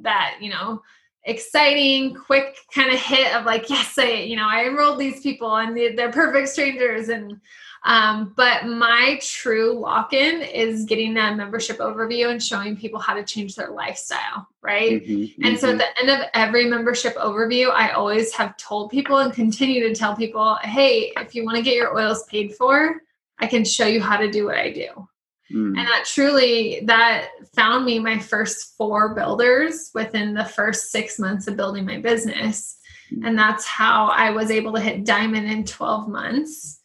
that, you know, exciting, quick kind of hit of like, yes, I, you know, I enrolled these people and they're perfect strangers and um, but my true lock in is getting that membership overview and showing people how to change their lifestyle, right? Mm-hmm, and mm-hmm. so at the end of every membership overview, I always have told people and continue to tell people hey, if you want to get your oils paid for, I can show you how to do what I do. Mm. And that truly that found me my first four builders within the first six months of building my business. Mm. And that's how I was able to hit diamond in 12 months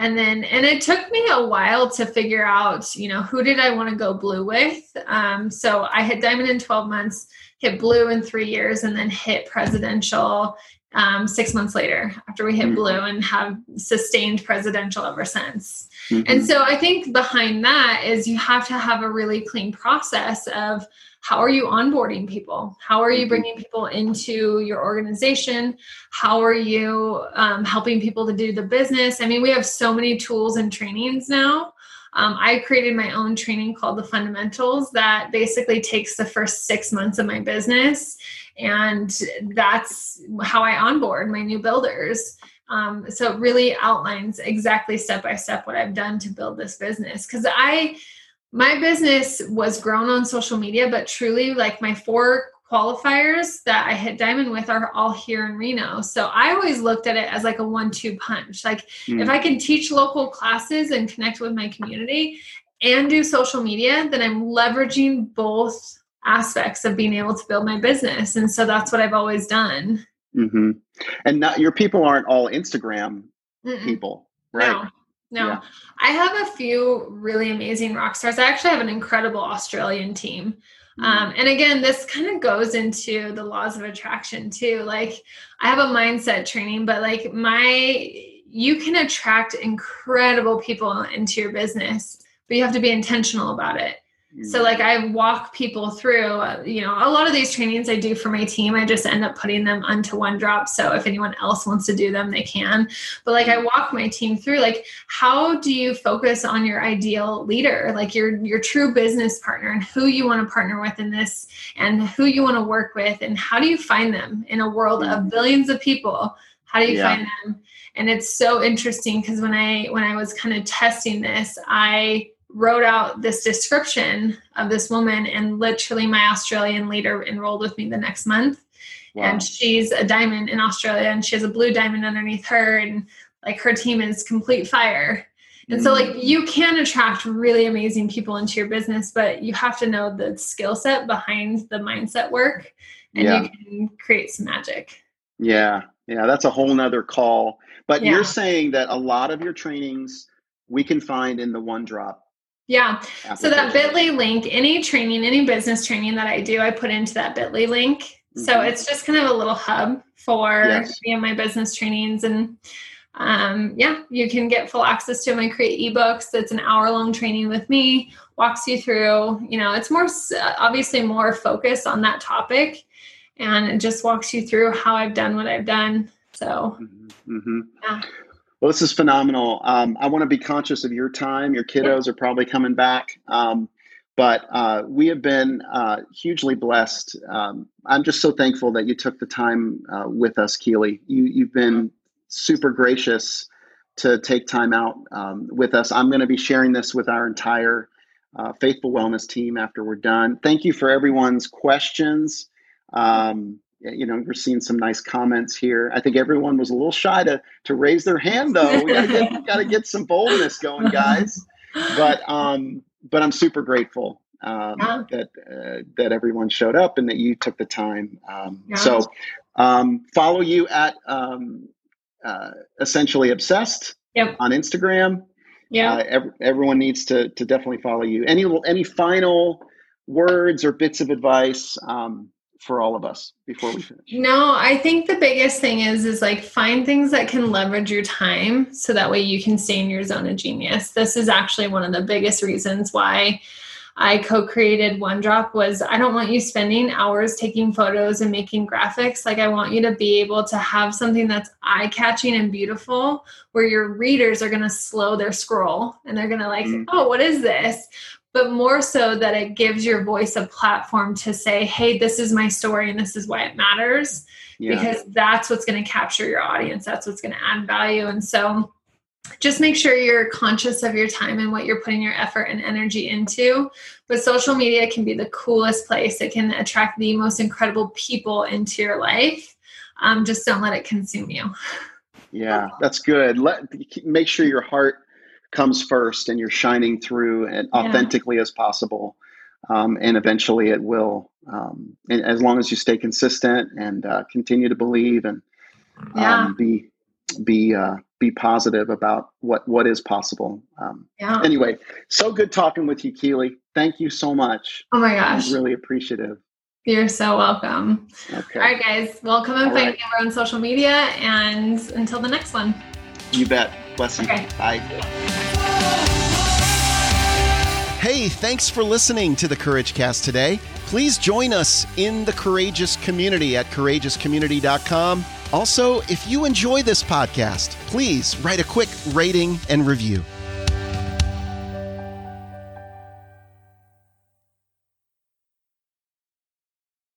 and then and it took me a while to figure out you know who did i want to go blue with um, so i hit diamond in 12 months hit blue in three years and then hit presidential um, six months later after we hit mm-hmm. blue and have sustained presidential ever since mm-hmm. and so i think behind that is you have to have a really clean process of how are you onboarding people? How are you mm-hmm. bringing people into your organization? How are you um, helping people to do the business? I mean we have so many tools and trainings now. Um, i created my own training called the fundamentals that basically takes the first six months of my business and that's how i onboard my new builders. Um, so it really outlines exactly step by step what i've done to build this business. Because i my business was grown on social media, but truly, like my four qualifiers that I hit diamond with are all here in Reno. So I always looked at it as like a one two punch. Like mm. if I can teach local classes and connect with my community and do social media, then I'm leveraging both aspects of being able to build my business. And so that's what I've always done. Mm-hmm. And not, your people aren't all Instagram Mm-mm. people, right? No. No, yeah. I have a few really amazing rock stars. I actually have an incredible Australian team. Mm-hmm. Um, and again, this kind of goes into the laws of attraction too. Like, I have a mindset training, but like, my, you can attract incredible people into your business, but you have to be intentional about it. So, like, I walk people through, uh, you know, a lot of these trainings I do for my team, I just end up putting them onto one drop. So, if anyone else wants to do them, they can. But, like, I walk my team through, like, how do you focus on your ideal leader, like your, your true business partner, and who you want to partner with in this, and who you want to work with, and how do you find them in a world of billions of people? How do you yeah. find them? And it's so interesting because when I when I was kind of testing this, I wrote out this description of this woman and literally my australian leader enrolled with me the next month wow. and she's a diamond in australia and she has a blue diamond underneath her and like her team is complete fire and so like mm. you can attract really amazing people into your business but you have to know the skill set behind the mindset work and yeah. you can create some magic yeah yeah that's a whole nother call but yeah. you're saying that a lot of your trainings we can find in the one drop yeah. So that Bitly link, any training, any business training that I do, I put into that Bitly link. Mm-hmm. So it's just kind of a little hub for yes. me and my business trainings. And um, yeah, you can get full access to them. I create ebooks. It's an hour long training with me, walks you through, you know, it's more obviously more focused on that topic and it just walks you through how I've done what I've done. So, mm-hmm. mm-hmm. yeah. Well, this is phenomenal. Um, I want to be conscious of your time. Your kiddos are probably coming back. Um, but uh, we have been uh, hugely blessed. Um, I'm just so thankful that you took the time uh, with us, Keely. You, you've been super gracious to take time out um, with us. I'm going to be sharing this with our entire uh, Faithful Wellness team after we're done. Thank you for everyone's questions. Um, you know, we're seeing some nice comments here. I think everyone was a little shy to to raise their hand, though. We gotta get, gotta get some boldness going, guys. But um, but I'm super grateful um, yeah. that uh, that everyone showed up and that you took the time. Um, yeah. So um, follow you at um, uh, essentially obsessed yep. on Instagram. Yeah, uh, ev- everyone needs to to definitely follow you. Any any final words or bits of advice? Um, for all of us before we finish? No, I think the biggest thing is is like find things that can leverage your time so that way you can stay in your zone of genius. This is actually one of the biggest reasons why I co-created OneDrop was I don't want you spending hours taking photos and making graphics. Like I want you to be able to have something that's eye-catching and beautiful where your readers are going to slow their scroll and they're going to like, mm. "Oh, what is this?" But more so that it gives your voice a platform to say, hey, this is my story and this is why it matters. Yeah. Because that's what's going to capture your audience. That's what's going to add value. And so just make sure you're conscious of your time and what you're putting your effort and energy into. But social media can be the coolest place. It can attract the most incredible people into your life. Um, just don't let it consume you. Yeah, that's good. Let make sure your heart comes first and you're shining through and authentically yeah. as possible. Um, and eventually it will, um, and as long as you stay consistent and uh, continue to believe and yeah. um, be be uh, be positive about what what is possible. Um, yeah. Anyway, so good talking with you, Keely. Thank you so much. Oh my gosh, I'm really appreciative. You're so welcome. Okay. All right, guys. Well, come and All find right. me over on social media, and until the next one. You bet. Bless you. Okay. Bye. Hey, thanks for listening to the Courage Cast today. Please join us in the Courageous Community at courageouscommunity.com. Also, if you enjoy this podcast, please write a quick rating and review.